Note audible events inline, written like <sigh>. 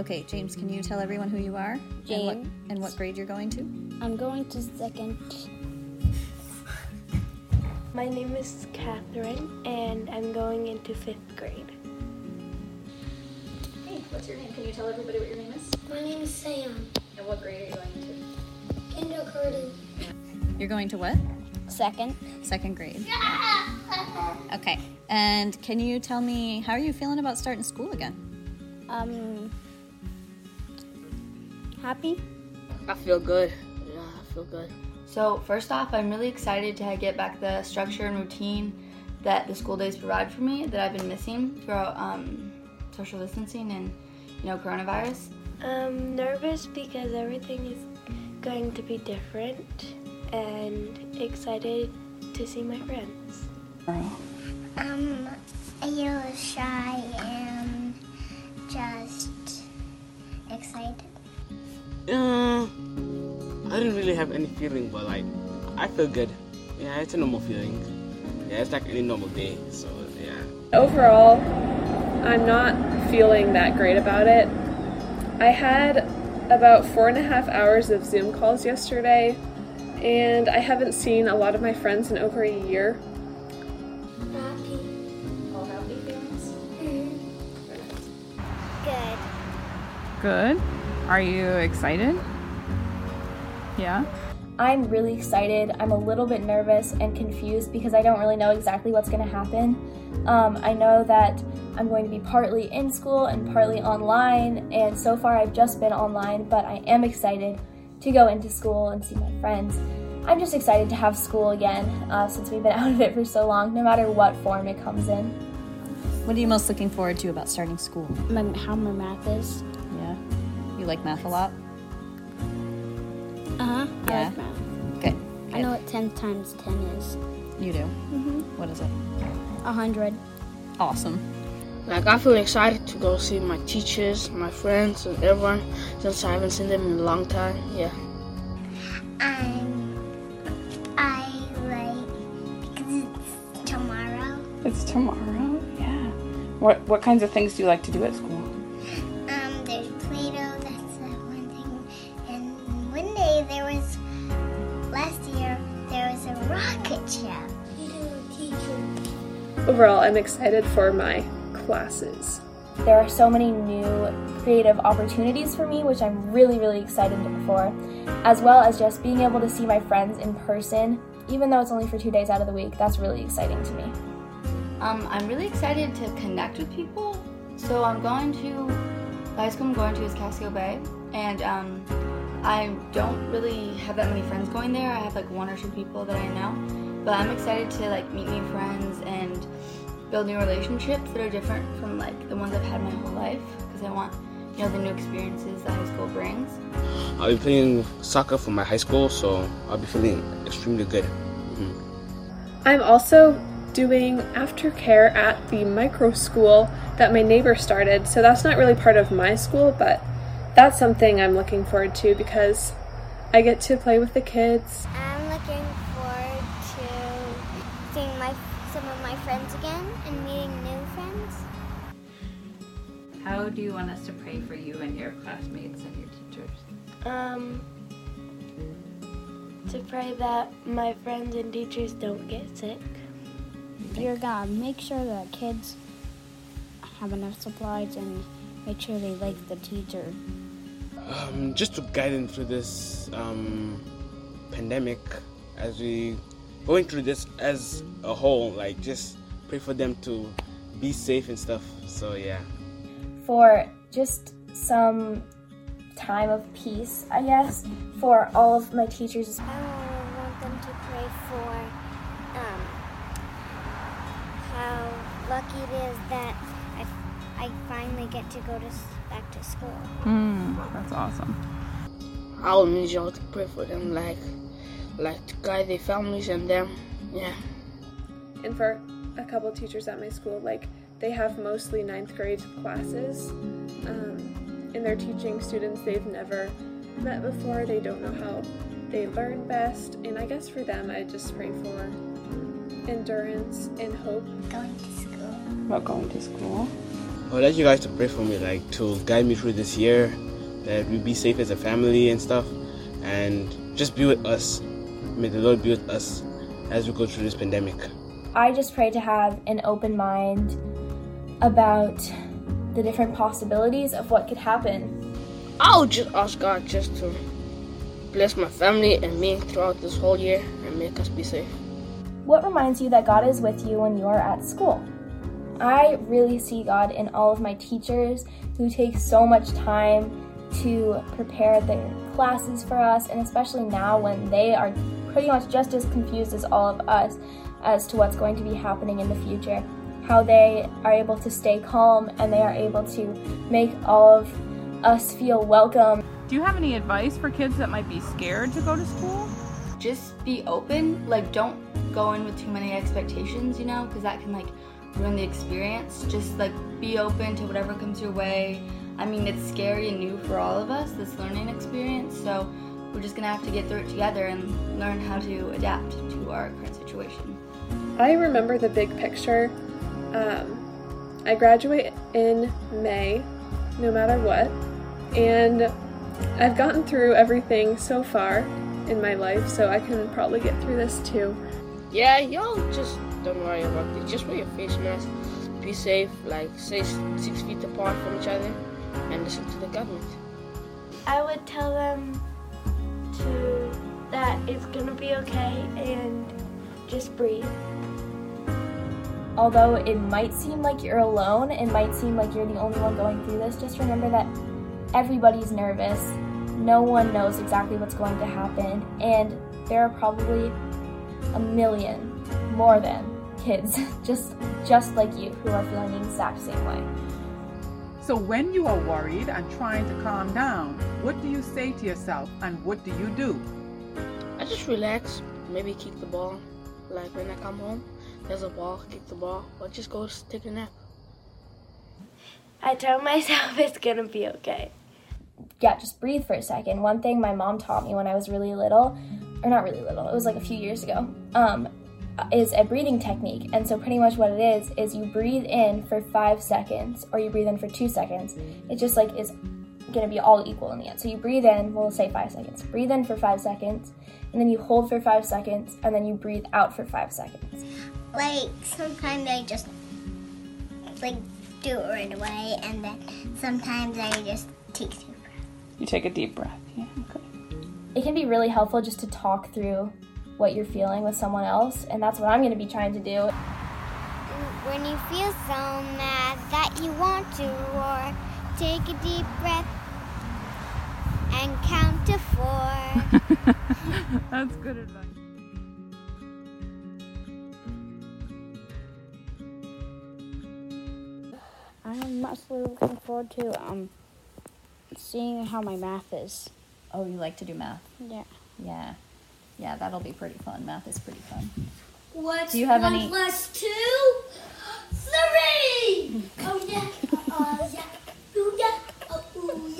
Okay, James, can you tell everyone who you are? And what, and what grade you're going to? I'm going to second. My name is Catherine, and I'm going into fifth grade. Hey, what's your name? Can you tell everybody what your name is? My name is Sam. And what grade are you going to? Kindergarten. You're going to what? Second. Second grade. <laughs> Okay. And can you tell me how are you feeling about starting school again? Um. Happy? I feel good. Yeah, I feel good. So, first off, I'm really excited to get back the structure and routine that the school days provide for me that I've been missing throughout um, social distancing and you know coronavirus. I'm nervous because everything is going to be different, and excited to see my friends. I um, a little shy and just excited. Uh, I didn't really have any feeling, but like, I feel good. Yeah, it's a normal feeling. Yeah, it's like any normal day. So yeah. Overall, I'm not feeling that great about it. I had about four and a half hours of Zoom calls yesterday, and I haven't seen a lot of my friends in over a year. Happy. All happy feelings? Good. Good. Are you excited? Yeah. I'm really excited. I'm a little bit nervous and confused because I don't really know exactly what's going to happen. Um, I know that I'm going to be partly in school and partly online, and so far I've just been online, but I am excited to go into school and see my friends. I'm just excited to have school again uh, since we've been <laughs> out of it for so long, no matter what form it comes in. What are you most looking forward to about starting school? My, how my math is. Yeah. You like math a lot? Uh huh. I Yeah. like math. Good. I know what 10 times 10 is. You do? Mm-hmm. What is it? A 100. Awesome. Like I feel excited to go see my teachers, my friends, and everyone since I haven't seen them in a long time. Yeah. I'm. I like because it's tomorrow. It's tomorrow. Yeah. What what kinds of things do you like to do at school? Rocket ship. Overall, I'm excited for my classes. There are so many new creative opportunities for me, which I'm really, really excited for, as well as just being able to see my friends in person, even though it's only for two days out of the week. That's really exciting to me. Um, I'm really excited to connect with people. So I'm going to the high school I'm going to is Casco Bay, and um, I don't really have that many friends going there. I have like one or two people that I know, but I'm excited to like meet new friends and build new relationships that are different from like the ones I've had my whole life because I want you know the new experiences that high school brings. I'll be playing soccer for my high school, so I'll be feeling extremely good. Mm-hmm. I'm also doing aftercare at the micro school that my neighbor started. So that's not really part of my school, but that's something I'm looking forward to because I get to play with the kids. I'm looking forward to seeing my some of my friends again and meeting new friends. How do you want us to pray for you and your classmates and your teachers? Um, to pray that my friends and teachers don't get sick. Dear God, make sure that kids have enough supplies and make sure they like the teacher. Um, just to guide them through this um, pandemic as we going through this as a whole. Like just pray for them to be safe and stuff. So yeah. For just some time of peace, I guess, for all of my teachers. I want them to pray for um, how lucky it is that I, I finally get to go to back to school. Hmm, that's awesome. I will need y'all to pray for them, like like to guide their families and them. Yeah. And for a couple teachers at my school, like they have mostly ninth grade classes. Um, and they're teaching students they've never met before. They don't know how they learn best. And I guess for them, I just pray for endurance and hope. Going to school. About going to school. I would like you guys to pray for me, like to guide me through this year, that we be safe as a family and stuff, and just be with us. May the Lord be with us as we go through this pandemic. I just pray to have an open mind about the different possibilities of what could happen. I'll just ask God just to bless my family and me throughout this whole year and make us be safe. What reminds you that God is with you when you are at school? I really see God in all of my teachers who take so much time to prepare their classes for us, and especially now when they are pretty much just as confused as all of us as to what's going to be happening in the future. How they are able to stay calm and they are able to make all of us feel welcome. Do you have any advice for kids that might be scared to go to school? Just be open. Like, don't go in with too many expectations, you know, because that can like ruin the experience. Just like be open to whatever comes your way. I mean, it's scary and new for all of us, this learning experience. So we're just gonna have to get through it together and learn how to adapt to our current situation. I remember the big picture. Um, I graduate in May, no matter what, and I've gotten through everything so far in my life, so I can probably get through this too. Yeah, y'all just don't worry about it. Just wear your face mask. Be safe, like stay six feet apart from each other, and listen to the government. I would tell them to that it's gonna be okay and just breathe. Although it might seem like you're alone, it might seem like you're the only one going through this, just remember that everybody's nervous. No one knows exactly what's going to happen, and there are probably a million, more than kids <laughs> just just like you who are feeling the exact same way. So when you are worried and trying to calm down, what do you say to yourself and what do you do? I just relax, maybe kick the ball. Like when I come home, there's a ball, kick the ball, or just go take a nap. I tell myself <laughs> it's gonna be okay. Yeah, just breathe for a second. One thing my mom taught me when I was really little, or not really little, it was like a few years ago, um, is a breathing technique. And so, pretty much what it is, is you breathe in for five seconds or you breathe in for two seconds. It just like is gonna be all equal in the end. So, you breathe in, we'll say five seconds. Breathe in for five seconds, and then you hold for five seconds, and then you breathe out for five seconds. Like sometimes I just like do it right away, and then sometimes I just take two breaths. You take a deep breath. Yeah, okay. It can be really helpful just to talk through what you're feeling with someone else, and that's what I'm gonna be trying to do. When you feel so mad that you want to roar, take a deep breath and count to four. <laughs> That's good advice. I'm mostly looking forward to um seeing how my math is. Oh, you like to do math? Yeah. Yeah. Yeah, that'll be pretty fun. Math is pretty fun. What's Do you have one any- plus two? <gasps> Three! Oh, yeah. Uh,